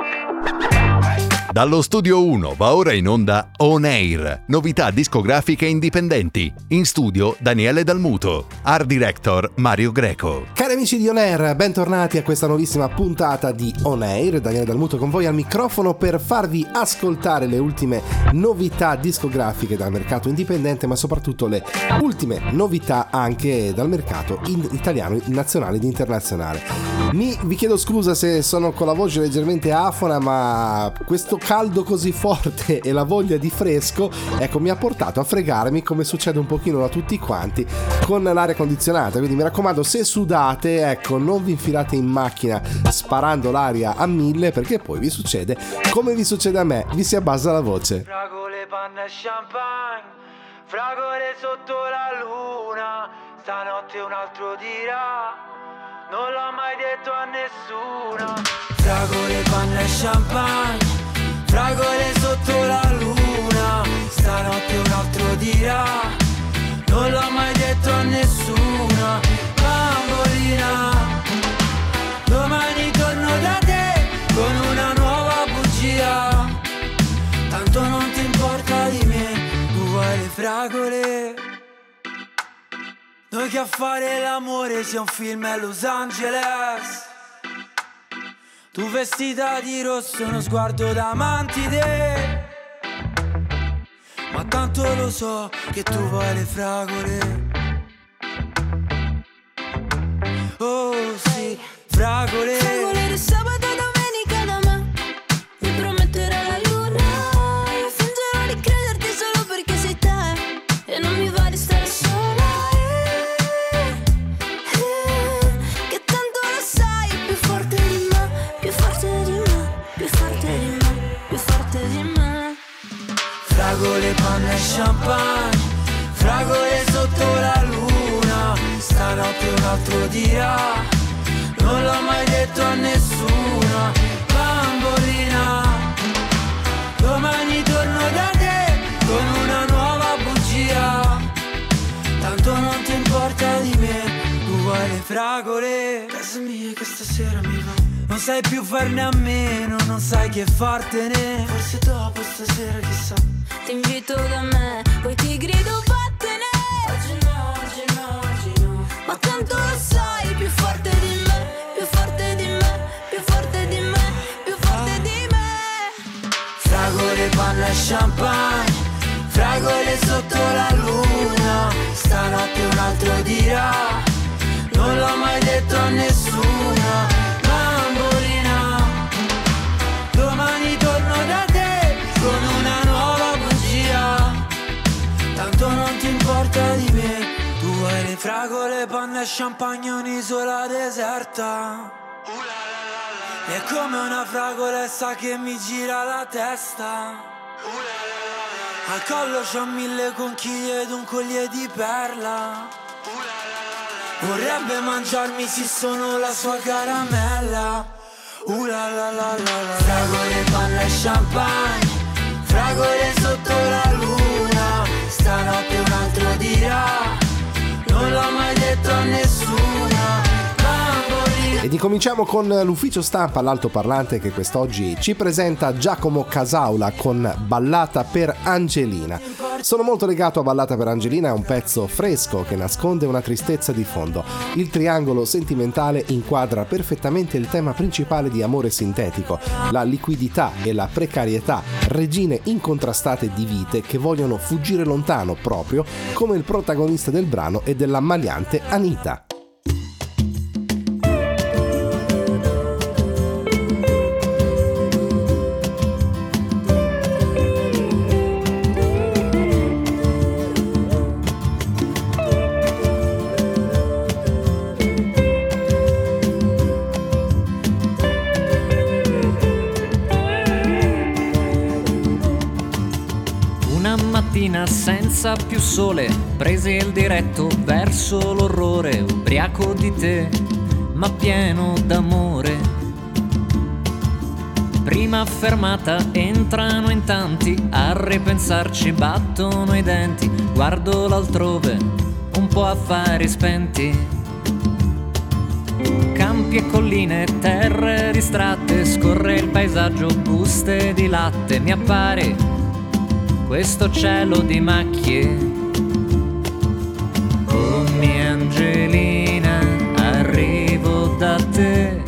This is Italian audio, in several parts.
Ha ha Dallo studio 1 va ora in onda On Air, novità discografiche indipendenti. In studio Daniele Dalmuto, art director Mario Greco. Cari amici di On Air, bentornati a questa nuovissima puntata di On Air. Daniele Dalmuto con voi al microfono per farvi ascoltare le ultime novità discografiche dal mercato indipendente, ma soprattutto le ultime novità anche dal mercato in italiano, nazionale ed internazionale. Mi, vi chiedo scusa se sono con la voce leggermente afona, ma questo caldo così forte e la voglia di fresco, ecco, mi ha portato a fregarmi come succede un pochino a tutti quanti con l'aria condizionata. Quindi mi raccomando, se sudate, ecco, non vi infilate in macchina sparando l'aria a mille perché poi vi succede come vi succede a me, vi si abbassa la voce. Fragole, panna e champagne, fragole sotto la luna, stanotte un altro dirà. Non l'ho mai detto a nessuno. Fragole, panna e champagne Fragole sotto la luna, stanotte un altro dirà. Non l'ho mai detto a nessuno, bambolina. Domani torno da te con una nuova bugia. Tanto non ti importa di me, tu vuoi le fragole. Noi che a fare l'amore sia un film a Los Angeles. Tu vestita di rosso, uno sguardo da mantide. Ma tanto lo so che tu vuoi le fragole. Oh sì, fragole. Altro dirà, non l'ho mai detto a nessuno, bambolina, domani torno da te con una nuova bugia, tanto non ti importa di me, tu vuoi le fragole, casa mia che stasera mi va. Non sai più farne a meno, non sai che fartene. Forse dopo stasera chissà. Ti invito da me, poi ti grido vattene. Tanto lo sai, più forte di me, più forte di me, più forte di me, più forte di me. Fragole, panna e champagne Fragole sotto la luna Stanotte un altro dirà Non l'ho mai detto a nessuno Bambolina. Domani torno da te Con una nuova bugia. Tanto non ti importa di me fragole, panna e champagne Un'isola deserta è come una fragolessa che mi gira la testa. Al collo c'ho mille conchiglie ed un collier di perla. Vorrebbe mangiarmi se sono la sua caramella. Uh la la la la. Fragole, panna e champagne. Fragole sotto la luna. Stanotte un altro dirà. Non l'ho mai Ed incominciamo con l'ufficio stampa all'altoparlante che quest'oggi ci presenta Giacomo Casaula con Ballata per Angelina. Sono molto legato a Ballata per Angelina, è un pezzo fresco che nasconde una tristezza di fondo. Il triangolo sentimentale inquadra perfettamente il tema principale di Amore Sintetico, la liquidità e la precarietà, regine incontrastate di vite che vogliono fuggire lontano proprio come il protagonista del brano e della maliante Anita. Senza più sole, presi il diretto verso l'orrore, ubriaco di te, ma pieno d'amore. Prima fermata entrano in tanti, a ripensarci battono i denti, guardo l'altrove, un po' affari spenti. Campo Laghi e colline, terre distratte, scorre il paesaggio, buste di latte, mi appare questo cielo di macchie. Oh mia Angelina, arrivo da te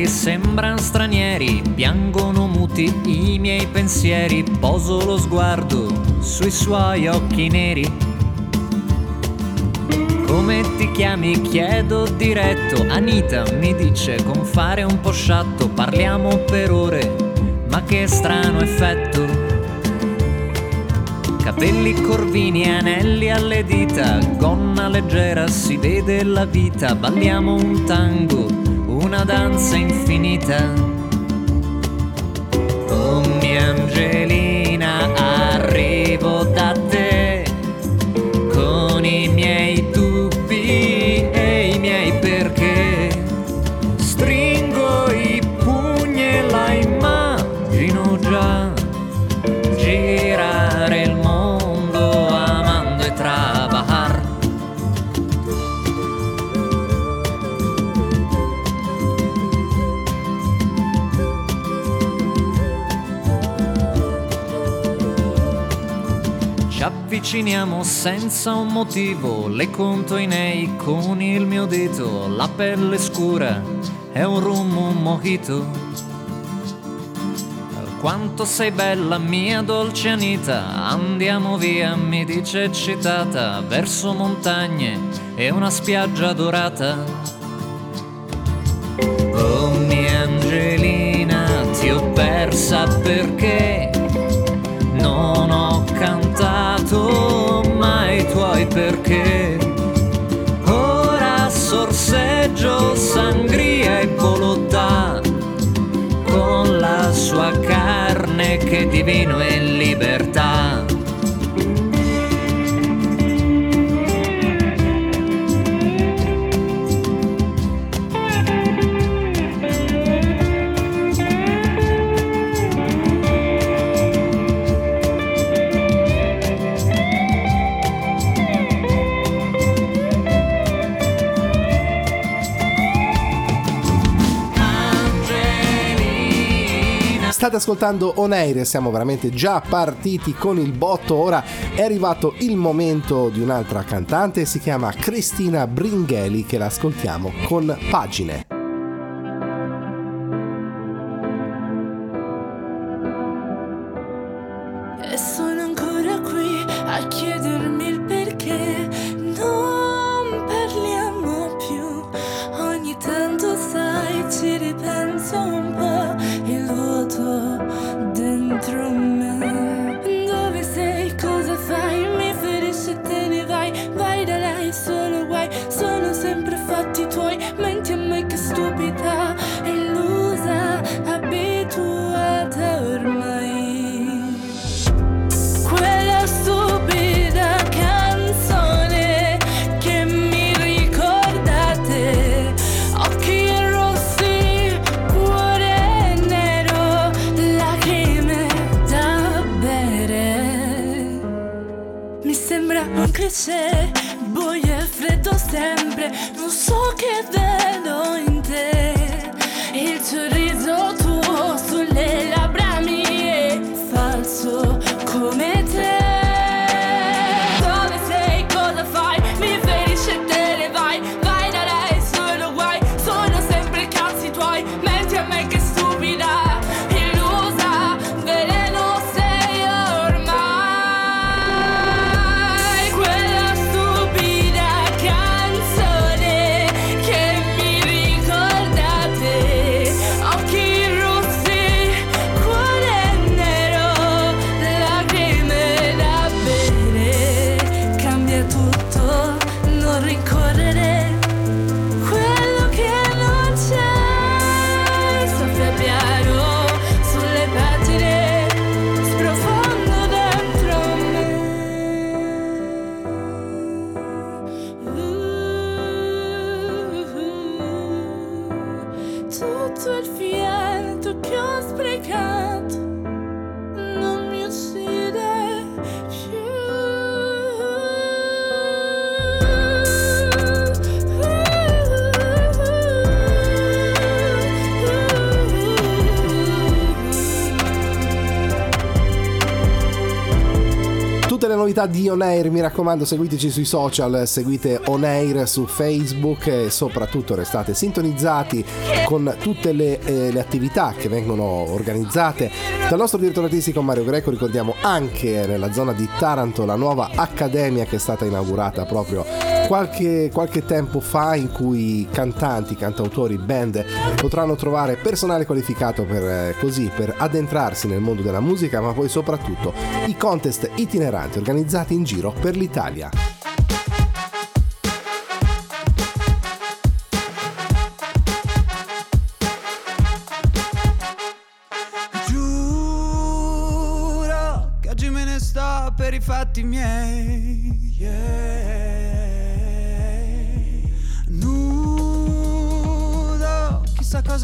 riguardarli sembran stranieri, piangono muti i miei pensieri, poso lo sguardo sui suoi occhi neri. Come ti chiami? Chiedo diretto. Anita mi dice con fare un po' sciatto, parliamo per ore, ma che strano effetto. Capelli corvini, anelli alle dita, gonna leggera, si vede la vita, balliamo un tango, una danza infinita. Oh mia Angelina, avviciniamo senza un motivo, le conto i nei con il mio dito, la pelle scura è un rum, un mojito. Quanto sei bella mia dolce Anita, andiamo via, mi dice eccitata, verso montagne e una spiaggia dorata. Oh mia Angelina, ti ho persa perché non ho cantato mai i tuoi perché. Ora sorseggio sangria e volontà con la sua carne che di vino è libertà. State ascoltando On Air siamo veramente già partiti con il botto. Ora è arrivato il momento di un'altra cantante, si chiama Cristina Bringheli che l'ascoltiamo con Pagine. E sono ancora qui a chiedermi novità di On Air, mi raccomando seguiteci sui social, seguite On Air su Facebook e soprattutto restate sintonizzati con tutte le, eh, le attività che vengono organizzate dal nostro direttore artistico Mario Greco. Ricordiamo anche nella zona di Taranto la nuova accademia che è stata inaugurata proprio qualche, qualche tempo fa in cui cantanti, cantautori, band potranno trovare personale qualificato per, eh, così, per addentrarsi nel mondo della musica ma poi soprattutto i contest itineranti organizzati in giro per l'Italia. Giuro che oggi me ne sto per i fatti miei.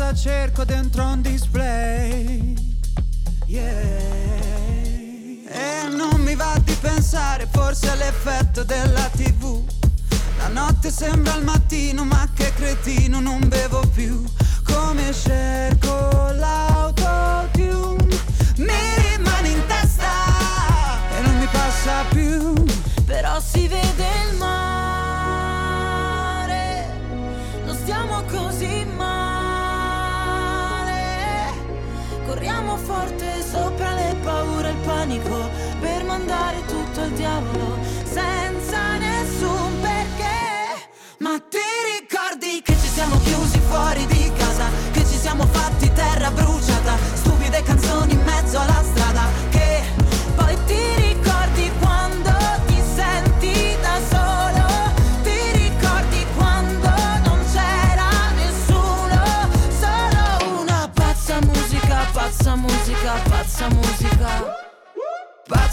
Cosa cerco dentro un display. Yeah. E non mi va di pensare, forse all'effetto della tv. La notte sembra il mattino, ma che cretino, non bevo più. Come cerco l'autotune, panico per mandare tutto al diavolo senza nessun perché. Ma ti ricordi che ci siamo chiusi fuori di casa? Che ci siamo fatti terra bruciata? Stupide canzoni in mezzo alla strada. Che Poi ti ricordi quando ti senti da solo? Pazza musica, pazza musica, pazza musica.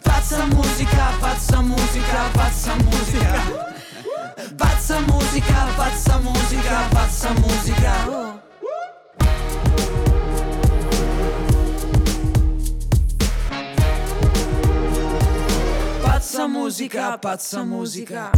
Pazza musica, pazza musica, pazza musica. Pazza musica, pazza musica, pazza musica. Pazza musica, pazza musica.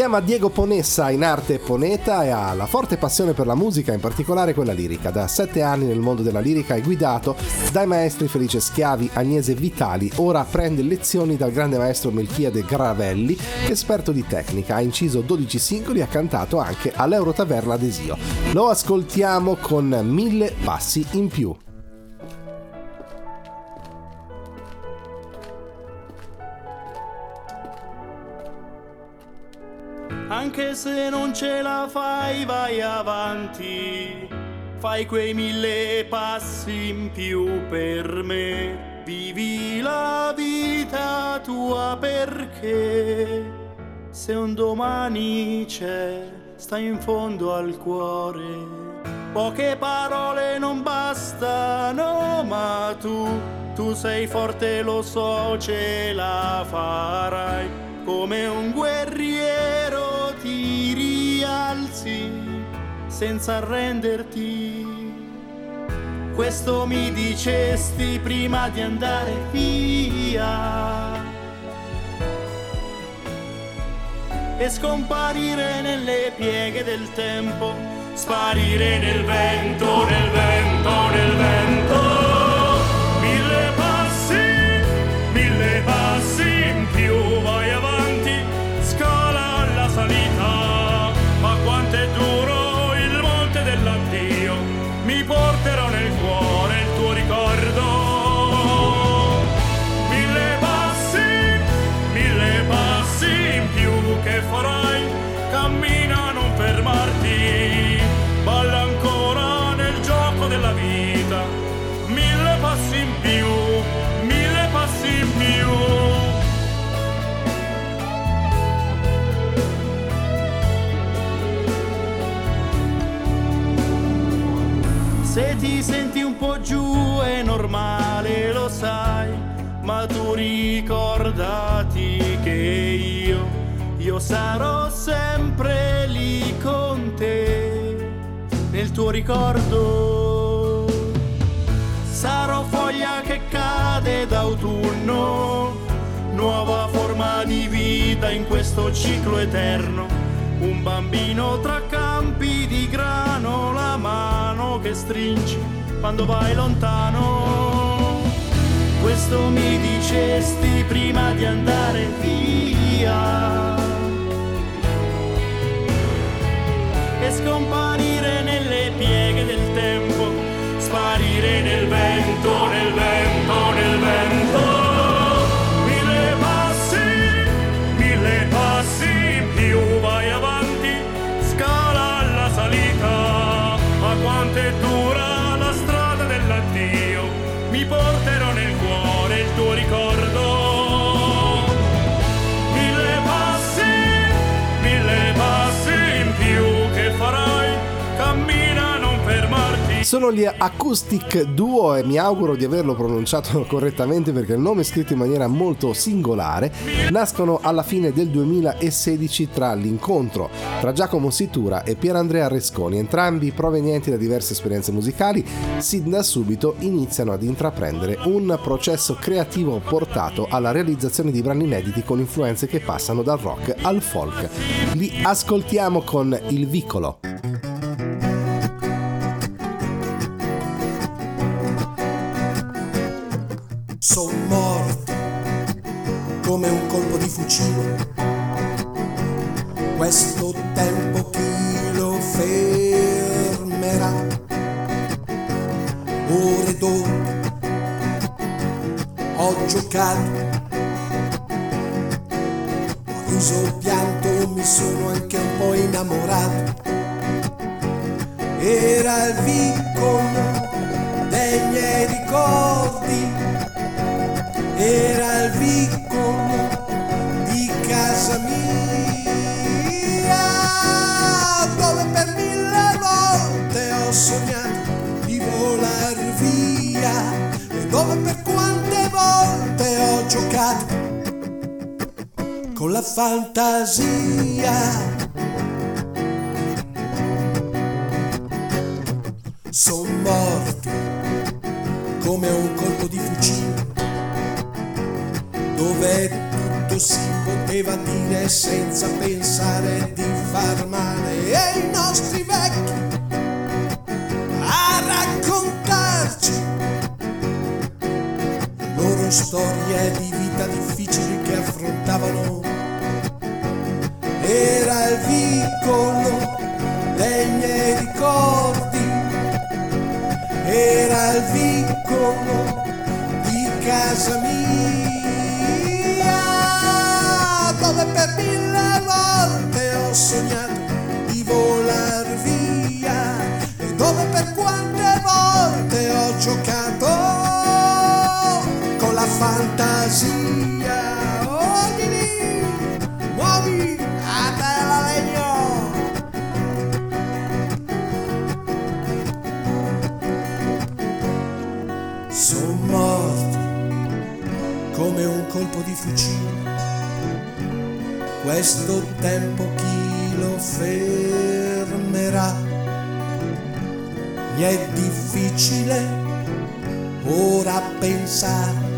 Chiama Diego Ponessa, in arte Poneta, e ha la forte passione per la musica, in particolare quella lirica. Da sette anni nel mondo della lirica è guidato dai maestri Felice Schiavi, Agnese Vitali. Ora prende lezioni dal grande maestro Melchiade Gravelli, esperto di tecnica. Ha inciso 12 singoli e ha cantato anche all'Eurotaverna Desio. Lo ascoltiamo con mille passi in più. Anche se non ce la fai, vai avanti. Fai quei mille passi in più per me. Vivi la vita tua perché se un domani c'è, sta in fondo al cuore. Poche parole non bastano, ma tu, tu sei forte, lo so, ce la farai. Come un guerriero ti rialzi senza arrenderti. Questo mi dicesti prima di andare via. E scomparire nelle pieghe del tempo, sparire nel vento, nel vento, nel vento. Normale, lo sai, ma tu ricordati che io, io sarò sempre lì con te, nel tuo ricordo. Sarò foglia che cade d'autunno, nuova forma di vita in questo ciclo eterno. Un bambino tra campi di grano, la mano che stringi quando vai lontano. Questo mi dicesti prima di andare via. E scomparire nelle pieghe del tempo, sparire nel vento, nel vento, nel vento. Mille passi, mille passi più, vai avanti, scala la salita. Ma quanto è Sono gli Acoustic Duo e mi auguro di averlo pronunciato correttamente perché il nome è scritto in maniera molto singolare. Nascono alla fine del 2016 tra l'incontro tra Giacomo Situra e Pierandrea Resconi, entrambi provenienti da diverse esperienze musicali, sin da subito iniziano ad intraprendere un processo creativo portato alla realizzazione di brani inediti con influenze che passano dal rock al folk. Li ascoltiamo con Il Vicolo. Sono morto come un colpo di fucile. Questo tempo chi lo fermerà? Ore d'ore ho giocato, ho riso pianto, mi sono anche un po' innamorato. Era il vicolo dei miei ricordi era il vicolo di casa mia. Dove per mille volte ho sognato di volar via. E dove per quante volte ho giocato con la fantasia. Son morto come un colpo poteva dire senza pensare di far male. E i nostri vecchi fucile. Questo tempo chi lo fermerà? Mi è difficile ora pensare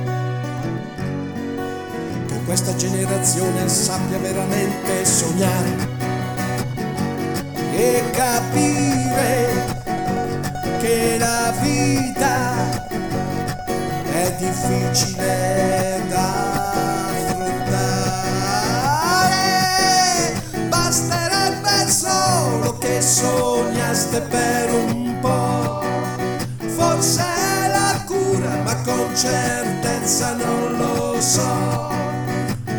che questa generazione sappia veramente sognare e capire che la vita è difficile sognaste per un po'. Forse è la cura, ma con certezza non lo so.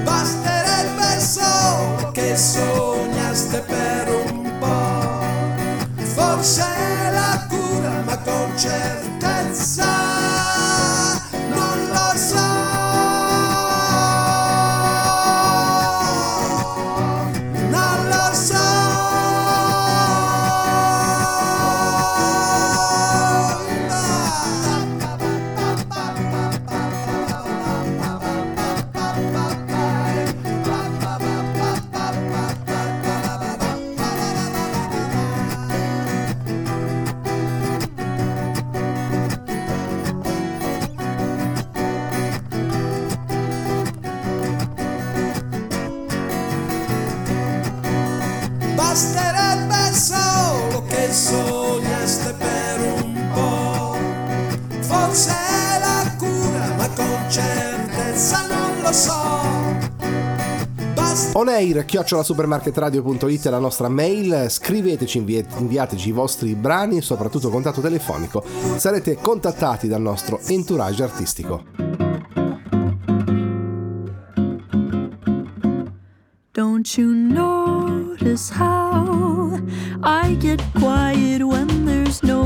Basterebbe solo che sognaste per un po'. Forse è la cura, ma con certezza air chiocciolasupermarketradio.it è la nostra mail, scriveteci, invi- inviateci i vostri brani e soprattutto contatto telefonico, sarete contattati dal nostro entourage artistico. Don't you notice how I get quiet when there's no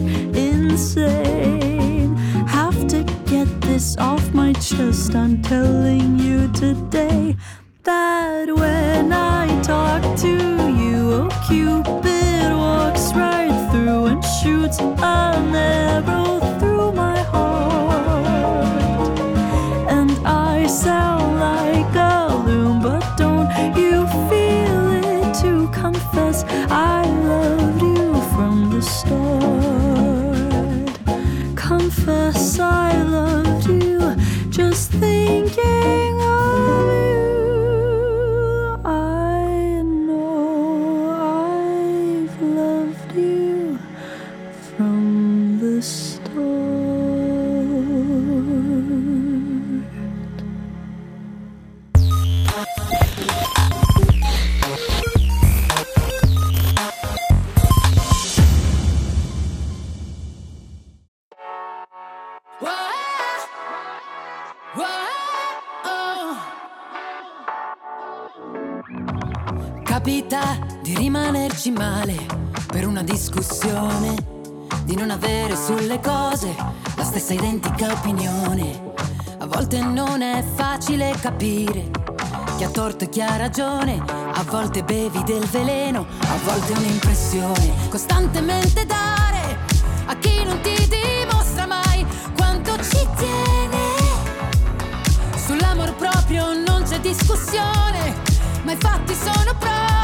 bit insane. Have to get this off my chest. I'm telling you today that when I talk to you, oh Cupid walks right through and shoots an arrow through my heart. Confess I loved you, just thinking sulle cose la stessa identica opinione. A volte non è facile capire chi ha torto e chi ha ragione, a volte bevi del veleno, a volte un'impressione. Costantemente dare a chi non ti dimostra mai quanto ci tiene. Sull'amor proprio non c'è discussione, ma i fatti sono prove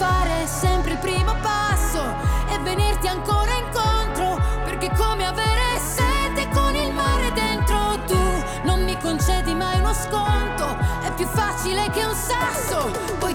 fare sempre il primo passo e venirti ancora incontro, perché come avere sete con il mare dentro tu. Non mi concedi mai uno sconto, è più facile che un sasso, poi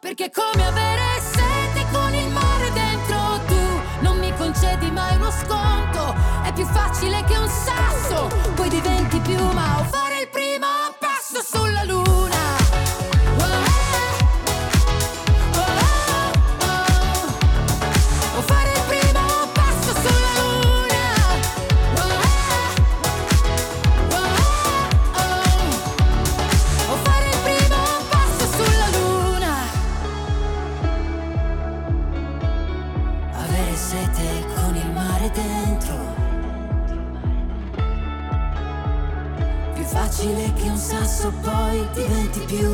perché è come avere sete con il mare dentro tu. Non mi concedi mai uno sconto, è più facile che un sasso, poi diventi piuma o fare il primo passo sulla luna.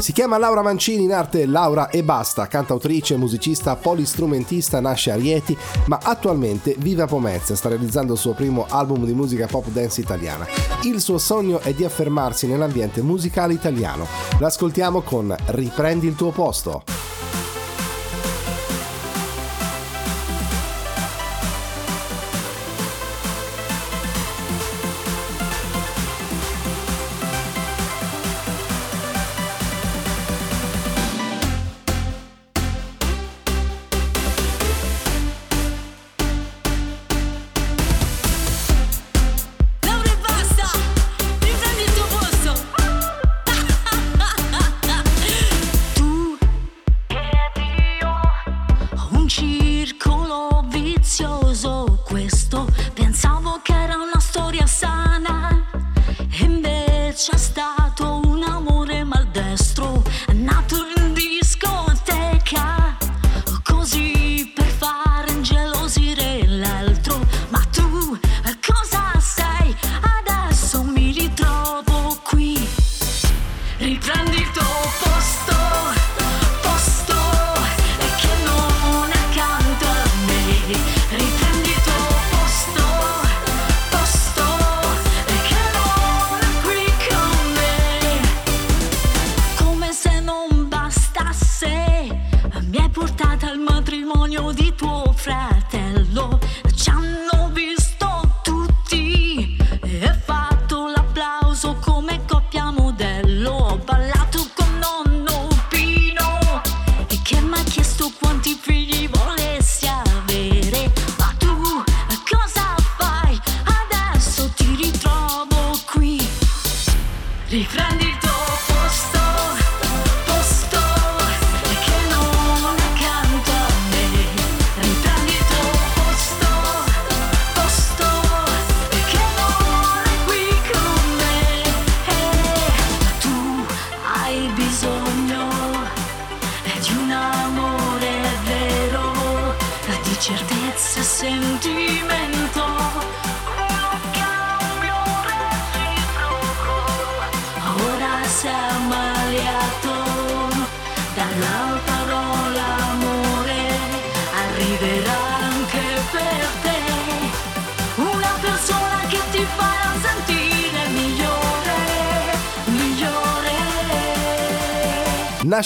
Si chiama Laura Mancini, in arte Laura e basta, cantautrice, musicista, polistrumentista, nasce a Rieti, ma attualmente vive a Pomezia, sta realizzando il suo primo album di musica pop dance italiana. Il suo sogno è di affermarsi nell'ambiente musicale italiano. L'ascoltiamo con Riprendi il tuo posto.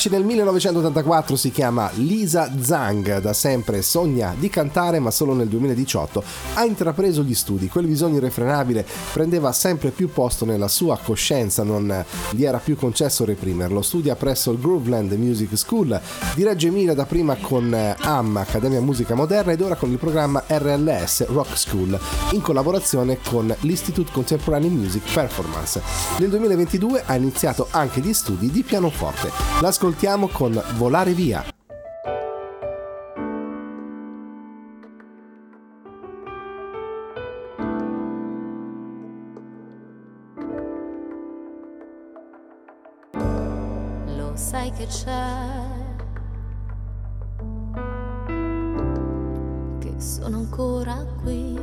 Nasce nel 1984, si chiama Lisa Zhang, da sempre sogna di cantare ma solo nel 2018 ha intrapreso gli studi, quel bisogno irrefrenabile prendeva sempre più posto nella sua coscienza, non gli era più concesso reprimerlo, studia presso il Grooveland Music School di Reggio Emilia da prima con eh, AM, Accademia Musica Moderna ed ora con il programma RLS Rock School in collaborazione con l'Institute Contemporary Music Performance. Nel 2022 ha iniziato anche gli studi di pianoforte. L'ascoltiamo con Volare via. Che c'è. Che sono ancora qui.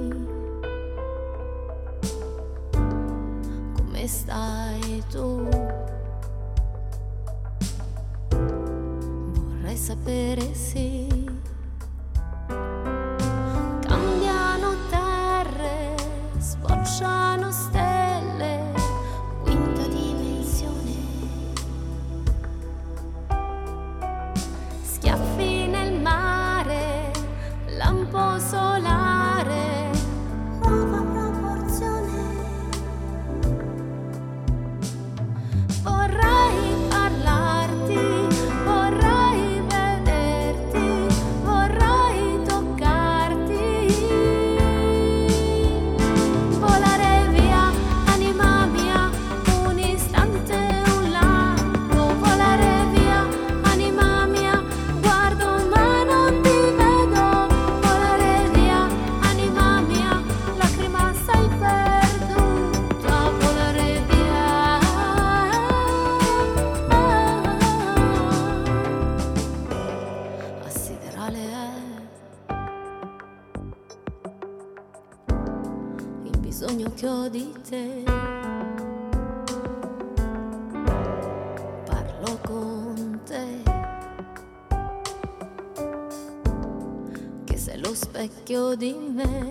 Come stai tu? Vorrei sapere sì. Di te. Parlo con te, che sei lo specchio di me.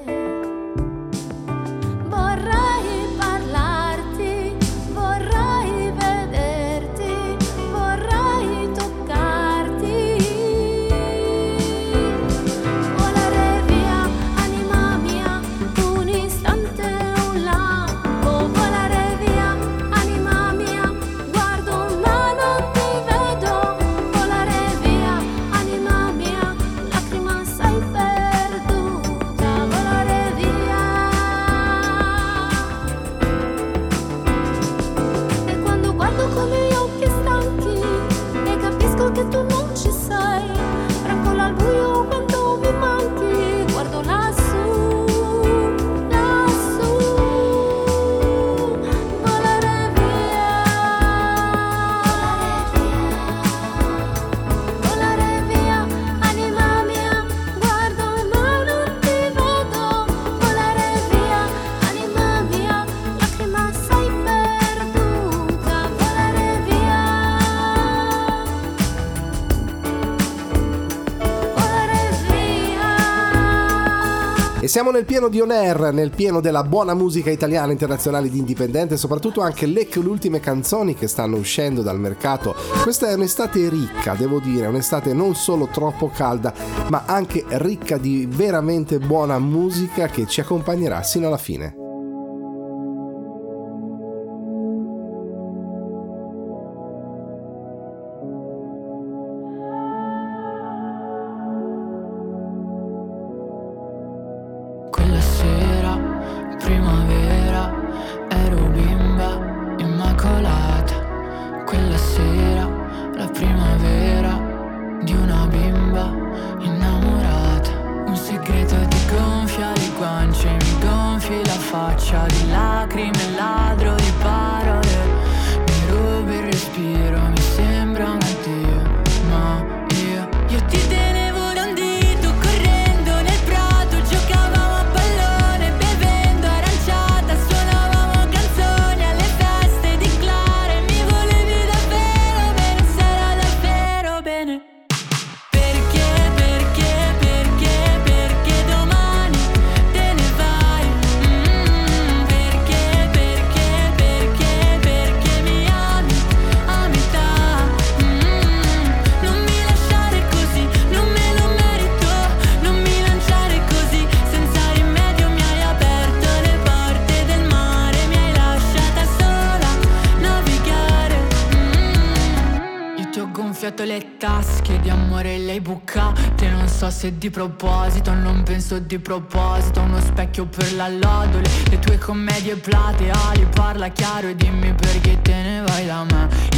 E siamo nel pieno di On Air, nel pieno della buona musica italiana, internazionale di indipendente, soprattutto anche le ultime canzoni che stanno uscendo dal mercato. Questa è un'estate ricca, devo dire, un'estate non solo troppo calda, ma anche ricca di veramente buona musica che ci accompagnerà sino alla fine. Tasche di amore le hai bucate. Non so se di proposito, non penso di proposito. Uno specchio per la lodole, le tue commedie plateali. Parla chiaro e dimmi perché te ne vai da me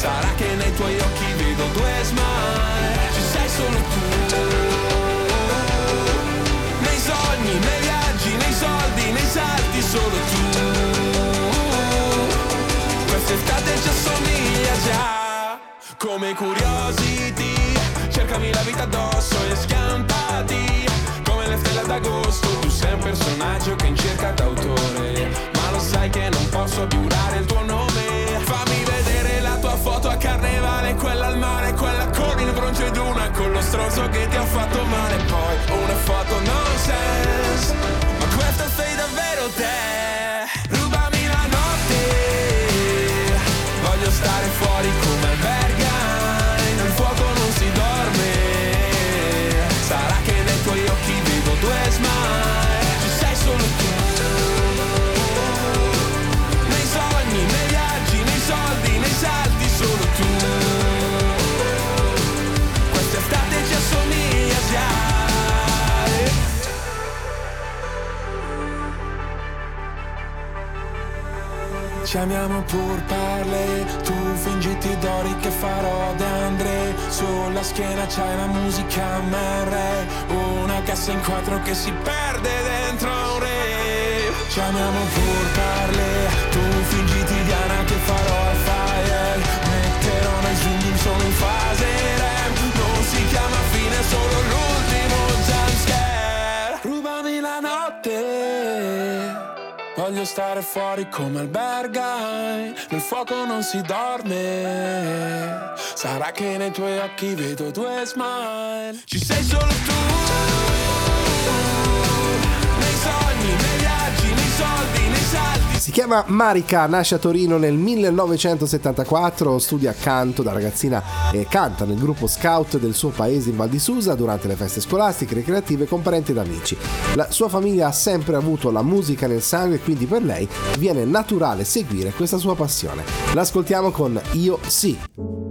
Sarà che nei tuoi occhi vedo due smile. Ci sei solo tu. Nei sogni, nei viaggi, nei soldi, nei salti, solo tu. Quest'estate ci assomiglia già. Come curiosity, cercami la vita addosso e scampati. Come le stelle d'agosto, tu sei un personaggio che in cerca d'autore. Ma lo sai che non posso più dare il tuo nome. Carnevale quella al mare, quella con il bronzo ed una con lo stronzo che ti ha fatto male. Poi una foto nonsense, ma questo sei davvero te. Ci amiamo pur parle, tu fingiti d'ori che farò da Andre Sulla schiena c'hai la musica MR Una cassa in quattro che si perde dentro un re. Ci amiamo pur parle, tu fingiti Diana che farò al fire. Metterò nei zoom solo in fase rem. Non si chiama fine, solo l'ultimo Voglio stare fuori come albergai, nel fuoco non si dorme. Sarà che nei tuoi occhi vedo due smile. Ci sei solo tu. Nei sogni, nei viaggi, nei soldi. Si chiama Marika, nasce a Torino nel 1974, studia canto da ragazzina e canta nel gruppo scout del suo paese in Val di Susa durante le feste scolastiche, recreative con parenti ed amici. La sua famiglia ha sempre avuto la musica nel sangue e quindi per lei viene naturale seguire questa sua passione. L'ascoltiamo con Io sì.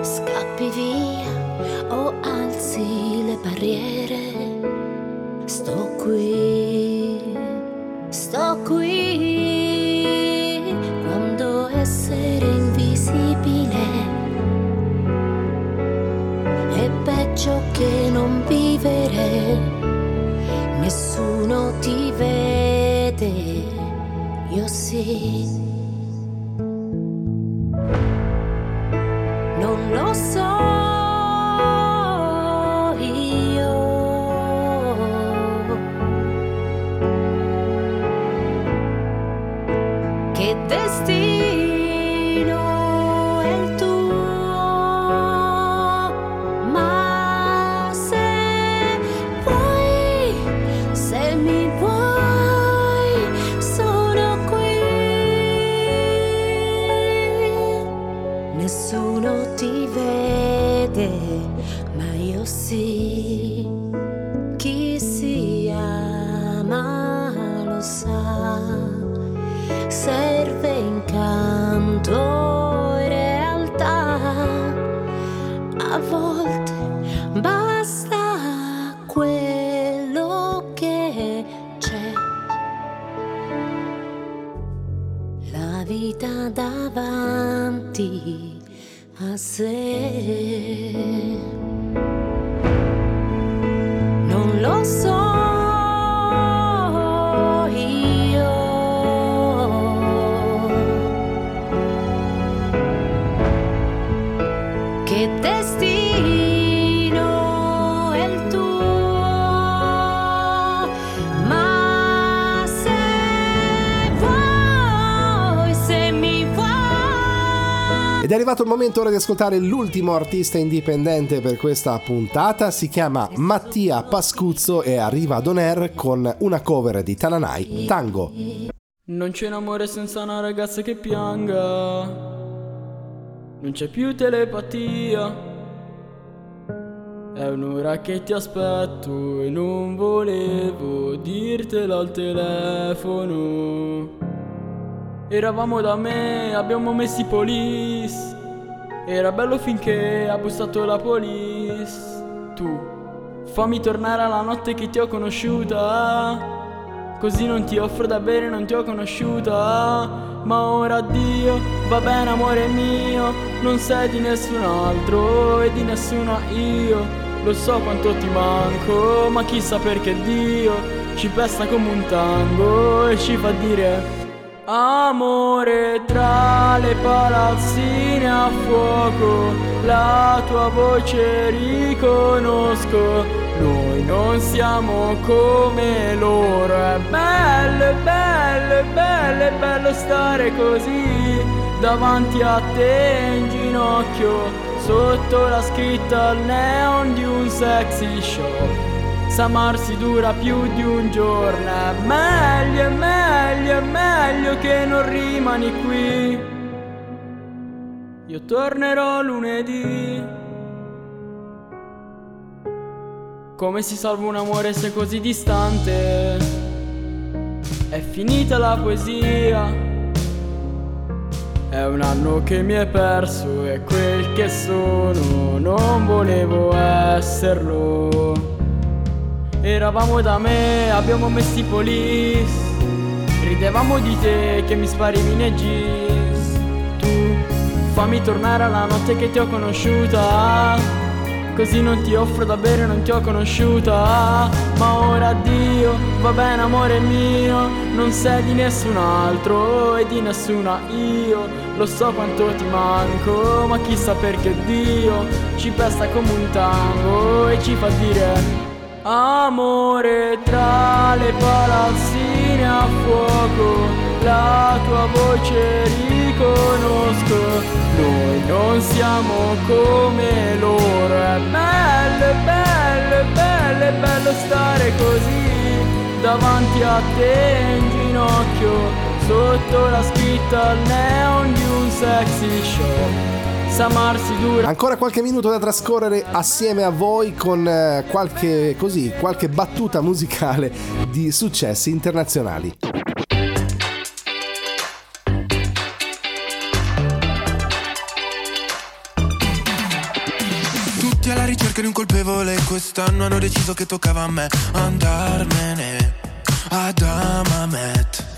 Scappi via o alzi le barriere, sto qui, sto qui. Quando essere invisibile è peggio che non vivere, nessuno ti vede, io sì. Arrivato il momento ora di ascoltare l'ultimo artista indipendente per questa puntata, si chiama Mattia Pascuzzo e arriva ad On con una cover di Tananai, Tango. Non c'è un amore senza una ragazza che pianga. Non c'è più telepatia. È un'ora che ti aspetto e non volevo dirtelo al telefono. Eravamo da me, abbiamo messo i police. Era bello finché ha bussato la police. Tu, fammi tornare alla notte che ti ho conosciuta. Così non ti offro da bere, non ti ho conosciuta. Ma ora addio, va bene amore mio. Non sei di nessun altro e di nessuna io. Lo so quanto ti manco, ma chissà perché Dio ci pesta come un tango e ci fa dire Amore tra le palazzine a fuoco, la tua voce riconosco. Noi non siamo come loro, è bello, bello, bello, è bello stare così davanti a te in ginocchio, sotto la scritta al neon di un sexy shop. S'amarsi dura più di un giorno, è meglio, è meglio, è meglio che non rimani qui. Io tornerò lunedì. Come si salva un amore se così distante? È finita la poesia. È un anno che mi è perso, è quel che sono, non volevo esserlo. Eravamo da me, abbiamo messo i police. Ridevamo di te che mi sparivi nei jeans. Tu fammi tornare alla notte che ti ho conosciuta. Così non ti offro da bere, non ti ho conosciuta. Ma ora addio, va bene amore mio. Non sei di nessun altro e di nessuna io. Lo so quanto ti manco, ma chissà perché Dio ci pesta come un tango e ci fa dire Amore tra le palazzine a fuoco, la tua voce riconosco. Noi non siamo come loro, è bello, bello, bello, è bello stare così davanti a te in ginocchio, sotto la scritta neon di un sexy show. S'amarsi dura. Ancora qualche minuto da trascorrere assieme a voi con eh, qualche, così, qualche battuta musicale di successi internazionali. Tutti alla ricerca di un colpevole quest'anno hanno deciso che toccava a me andarmene ad Amamet.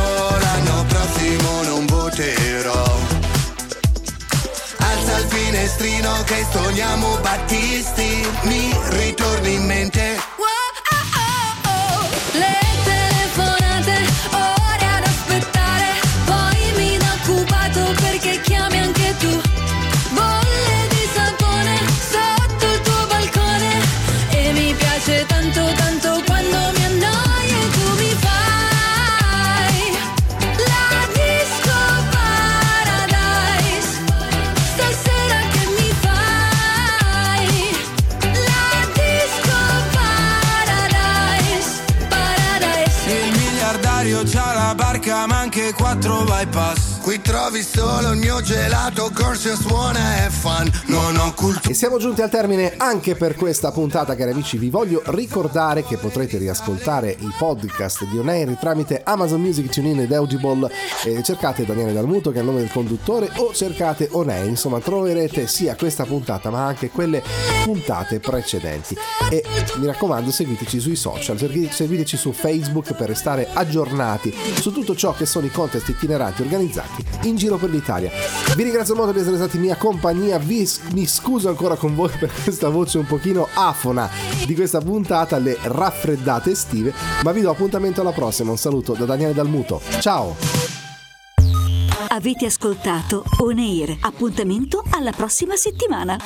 finestrino che stoniamo Battisti Mi ritorni in mente bypass. Trovi solo il mio gelato, corso suona e fan. Non ho cultura. E siamo giunti al termine anche per questa puntata, cari amici. Vi voglio ricordare che potrete riascoltare i podcast di On Air tramite Amazon Music, TuneIn ed Audible. E cercate Daniele Dalmuto, che è il nome del conduttore, o cercate On Air. Insomma, troverete sia questa puntata, ma anche quelle puntate precedenti. E mi raccomando, seguiteci sui social, segui- seguiteci su Facebook per restare aggiornati su tutto ciò che sono i contest itineranti organizzati in giro per l'Italia. Vi ringrazio molto di essere stati in mia compagnia, vi, mi scuso ancora con voi per questa voce un pochino afona di questa puntata, le raffreddate estive, ma vi do appuntamento alla prossima. Un saluto da Daniele Dalmuto. Ciao! Avete ascoltato On. Appuntamento alla prossima settimana.